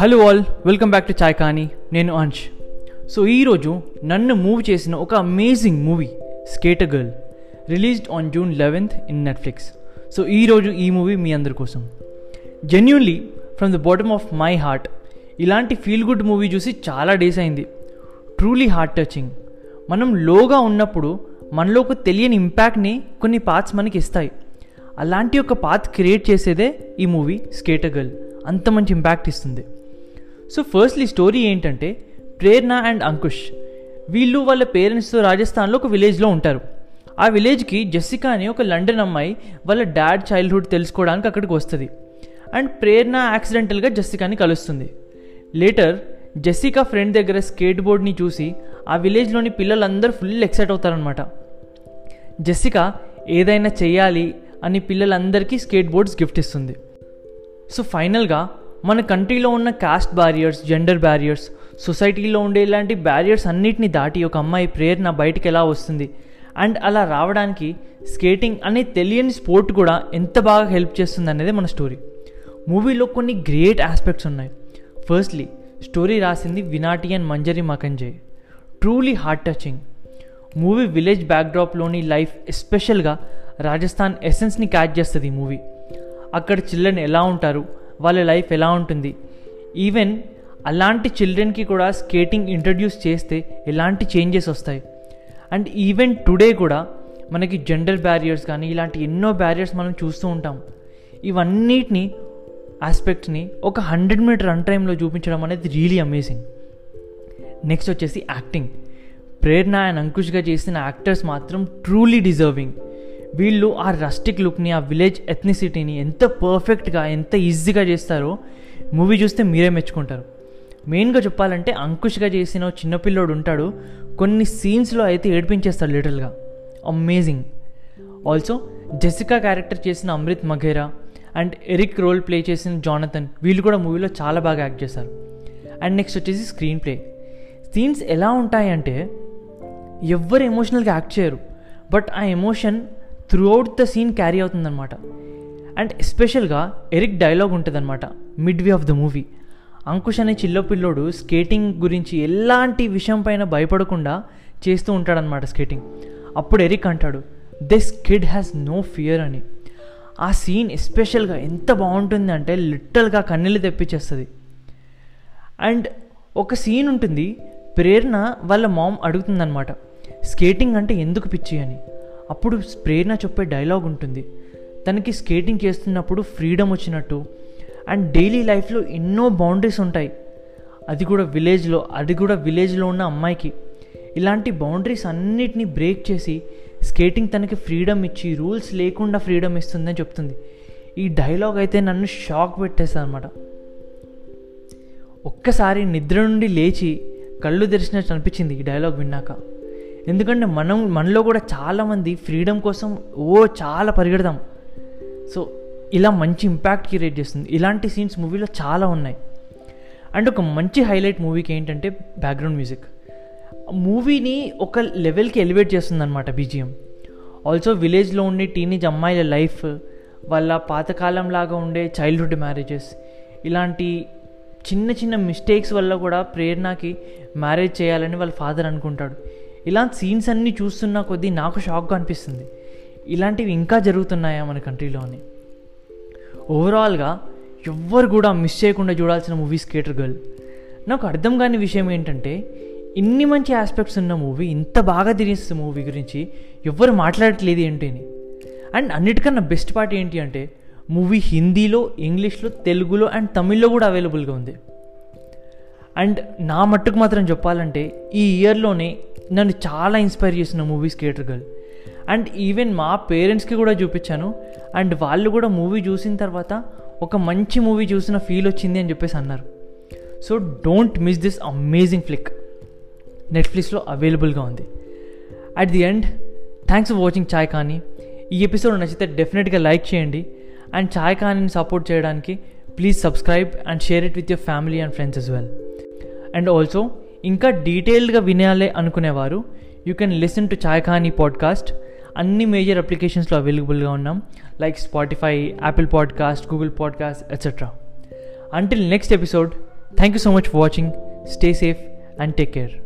Hello all welcome back to Chai Kahani నేను Ansh so ఈరోజు నన్ను మూవ్ చేసిన ఒక amazing movie skater girl released on June eleventh in Netflix so ఈరోజు ఈ మూవీ మీ అందరి కోసం. Genuinely from the bottom of my heart ఇలాంటి ఫీల్ గుడ్ మూవీ చూసి చాలా డేస్ అయింది. ట్రూలీ హార్ట్ టచింగ్ మనం లోగా ఉన్నప్పుడు మనలో ఒక తెలియని ఇంపాక్ట్ని కొన్ని పార్ట్స్ మనకి ఇస్తాయి. అలాంటి ఒక పాత్ క్రియేట్ చేసేదే ఈ మూవీ స్కేటర్ గర్ల్ అంత మంచి ఇంపాక్ట్ ఇస్తుంది. సో ఫస్ట్లీ స్టోరీ ఏంటంటే ప్రేరణ అండ్ అంకుష్. వీళ్ళు వాళ్ళ పేరెంట్స్తో రాజస్థాన్లో ఒక విలేజ్లో ఉంటారు. ఆ విలేజ్కి జెస్సికా అని ఒక లండన్ అమ్మాయి వాళ్ళ డాడ్ చైల్డ్హుడ్ తెలుసుకోవడానికి అక్కడికి వస్తుంది. అండ్ ప్రేరణ యాక్సిడెంటల్గా జెస్సికాని కలుస్తుంది. లేటర్ జెస్సికా ఫ్రెండ్ దగ్గర స్కేట్ బోర్డ్ని చూసి ఆ విలేజ్లోని పిల్లలందరూ ఫుల్ ఎక్సైట్ అవుతారనమాట జెస్సికా ఏదైనా చేయాలి అని పిల్లలందరికీ స్కేట్ బోర్డ్స్ గిఫ్ట్ ఇస్తుంది. సో ఫైనల్గా మన కంట్రీలో ఉన్న కాస్ట్ బ్యారియర్స్ జెండర్ బ్యారియర్స్ సొసైటీలో ఉండే ఇలాంటి బ్యారియర్స్ అన్నిటిని దాటి ఒక అమ్మాయి ప్రేరణ బయటికి ఎలా వస్తుంది? అండ్ అలా రావడానికి స్కేటింగ్ అనే తెలియని స్పోర్ట్ కూడా ఎంత బాగా హెల్ప్ చేస్తుంది అనేది మన స్టోరీ మూవీలో కొన్ని గ్రేట్ ఆస్పెక్ట్స్ ఉన్నాయి. ఫస్ట్లీ స్టోరీ రాసింది Vinati and Manjari Makijany truly heart touching movie village బ్యాక్డ్రాప్లోని life ఎస్పెషల్గా రాజస్థాన్ ఎసెన్స్ని క్యాచ్ చేస్తుంది ఈ మూవీ. అక్కడ చిల్డ్రన్ ఎలా ఉంటారు? వాళ్ళ లైఫ్ ఎలా ఉంటుంది? ఈవెన్ అలాంటి చిల్డ్రన్కి కూడా స్కేటింగ్ ఇంట్రడ్యూస్ చేస్తే ఎలాంటి చేంజెస్ వస్తాయి? అండ్ ఈవెన్ టుడే కూడా మనకి జెండర్ బ్యారియర్స్ కానీ ఇలాంటి ఎన్నో బ్యారియర్స్ మనం చూస్తూ ఉంటాం. ఇవన్నిటిని ఆస్పెక్ట్ని ఒక హండ్రెడ్ మీటర్ రన్ టైంలో చూపించడం అనేది రియలీ అమేజింగ్ నెక్స్ట్ వచ్చేసి యాక్టింగ్ ప్రేరణ అండ్ అంకుష్గా చేసిన యాక్టర్స్ మాత్రం ట్రూలీ డిజర్వింగ్ వీళ్ళు ఆ రస్టిక్ లుక్ని ఆ విలేజ్ ఎథ్నిసిటీని ఎంత పర్ఫెక్ట్గా ఎంత ఈజీగా చేస్తారో మూవీ చూస్తే మీరే మెచ్చుకుంటారు. మెయిన్గా చెప్పాలంటే అంకుష్గా చేసిన చిన్నపిల్లోడు ఉంటాడు. కొన్ని సీన్స్లో అయితే ఏడిపించేస్తాడు లిటిల్గా అమేజింగ్ ఆల్సో జెసికా క్యారెక్టర్ చేసిన Amrit Maghera and Eric role play చేసిన జానథన్ వీళ్ళు కూడా మూవీలో చాలా బాగా యాక్ట్ చేశారు. అండ్ నెక్స్ట్ వచ్చేసి స్క్రీన్ ప్లే సీన్స్ ఎలా ఉంటాయంటే ఎవ్వరు ఎమోషనల్గా యాక్ట్ చేయరు. బట్ ఆ emotion throughout the scene carry అవుతుందన్నమాట అండ్ ఎస్పెషల్గా ఎరిక్ డైలాగ్ ఉంటుందన్నమాట. Midway of the movie Ankush అనే చిల్ల పిల్లోడు స్కేటింగ్ గురించి ఎలాంటి విషయం పైన భయపడకుండా చేస్తూ ఉంటాడనమాట స్కేటింగ్ అప్పుడు ఎరిక్ అంటాడు this kid has no fear అని. ఆ సీన్ ఎస్పెషల్గా ఎంత బాగుంటుంది అంటే లిటల్గా కన్నీళ్ళు తెప్పించేస్తుంది. అండ్ ఒక సీన్ ఉంటుంది ప్రేరణ వాళ్ళ మామ్ అడుగుతుందన్నమాట. స్కేటింగ్ అంటే ఎందుకు పిచ్చి? అని. అప్పుడు ప్రేరణ చెప్పే డైలాగ్ ఉంటుంది. తనకి స్కేటింగ్ చేస్తున్నప్పుడు ఫ్రీడమ్ వచ్చినట్టు. అండ్ డైలీ లైఫ్లో ఎన్నో బౌండరీస్ ఉంటాయి. అది కూడా విలేజ్లో అది కూడా విలేజ్లో ఉన్న అమ్మాయికి. ఇలాంటి బౌండరీస్ అన్నిటినీ బ్రేక్ చేసి స్కేటింగ్ తనకి ఫ్రీడమ్ ఇచ్చి రూల్స్ లేకుండా ఫ్రీడమ్ ఇస్తుందని చెప్తుంది. ఈ డైలాగ్ అయితే నన్ను షాక్ పెట్టేస్తుంది అనమాట ఒక్కసారి నిద్ర నుండి లేచి కళ్ళు తెరిచినట్టు అనిపించింది ఈ డైలాగ్ విన్నాక. ఎందుకంటే మనం మనలో కూడా చాలామంది ఫ్రీడమ్ కోసం ఓ చాలా పరిగెడదాం సో ఇలా మంచి ఇంపాక్ట్ క్రియేట్ చేస్తుంది. ఇలాంటి సీన్స్ మూవీలో చాలా ఉన్నాయి. అండ్ ఒక మంచి హైలైట్ మూవీకి ఏంటంటే బ్యాక్గ్రౌండ్ మ్యూజిక్ మూవీని ఒక లెవెల్కి ఎలివేట్ చేస్తుంది అనమాట బీజిఎం ఆల్సో విలేజ్లో ఉండే టీనేజ్ అమ్మాయిల లైఫ్ వాళ్ళ పాతకాలం లాగా ఉండే చైల్డ్హుడ్ మ్యారేజెస్ ఇలాంటి చిన్న చిన్న మిస్టేక్స్ వల్ల కూడా ప్రేరణకి మ్యారేజ్ చేయాలని వాళ్ళ ఫాదర్ అనుకుంటాడు. ఇలాంటి సీన్స్ అన్నీ చూస్తున్న కొద్దీ నాకు షాక్గా అనిపిస్తుంది. ఇలాంటివి ఇంకా జరుగుతున్నాయా మన కంట్రీలో అని ఓవరాల్గా ఎవ్వరు కూడా మిస్ చేయకుండా చూడాల్సిన మూవీ స్కేటర్ గర్ల్ నాకు అర్థం కాని విషయం ఏంటంటే ఇన్ని మంచి ఆస్పెక్ట్స్ ఉన్న మూవీ ఇంత బాగా తిరిగిస్తుంది మూవీ గురించి ఎవ్వరు మాట్లాడట్లేదు ఏంటి అని. అండ్ అన్నిటికన్నా బెస్ట్ పార్ట్ ఏంటి అంటే మూవీ హిందీలో ఇంగ్లీష్లో తెలుగులో అండ్ తమిళ్ళో కూడా అవైలబుల్గా ఉంది. అండ్ నా మట్టుకు మాత్రం చెప్పాలంటే ఈ ఇయర్లోనే నన్ను చాలా ఇన్స్పైర్ చేసిన movies skater girl. And even మా పేరెంట్స్కి కూడా చూపించాను. అండ్ వాళ్ళు కూడా మూవీ చూసిన తర్వాత ఒక మంచి మూవీ చూసిన ఫీల్ వచ్చింది అని చెప్పేసి అన్నారు. So don't miss this amazing flick. నెట్ఫ్లిక్స్లో అవైలబుల్గా ఉంది. At the end thanks for watching Chai Kahani. ఈ ఎపిసోడ్ నచ్చితే డెఫినెట్గా లైక్ చేయండి. అండ్ ఛాయ్ కానీని సపోర్ట్ చేయడానికి please subscribe and share it with your family and friends as well and also ఇంకా డీటెయిల్డ్గా వినాలి అనుకునేవారు you can listen to Chai Kahani podcast అన్ని మేజర్ అప్లికేషన్స్లో అవైలబుల్గా ఉన్నాం like Spotify Apple podcast Google podcast etcetera until next episode thank you so much for watching stay safe and take care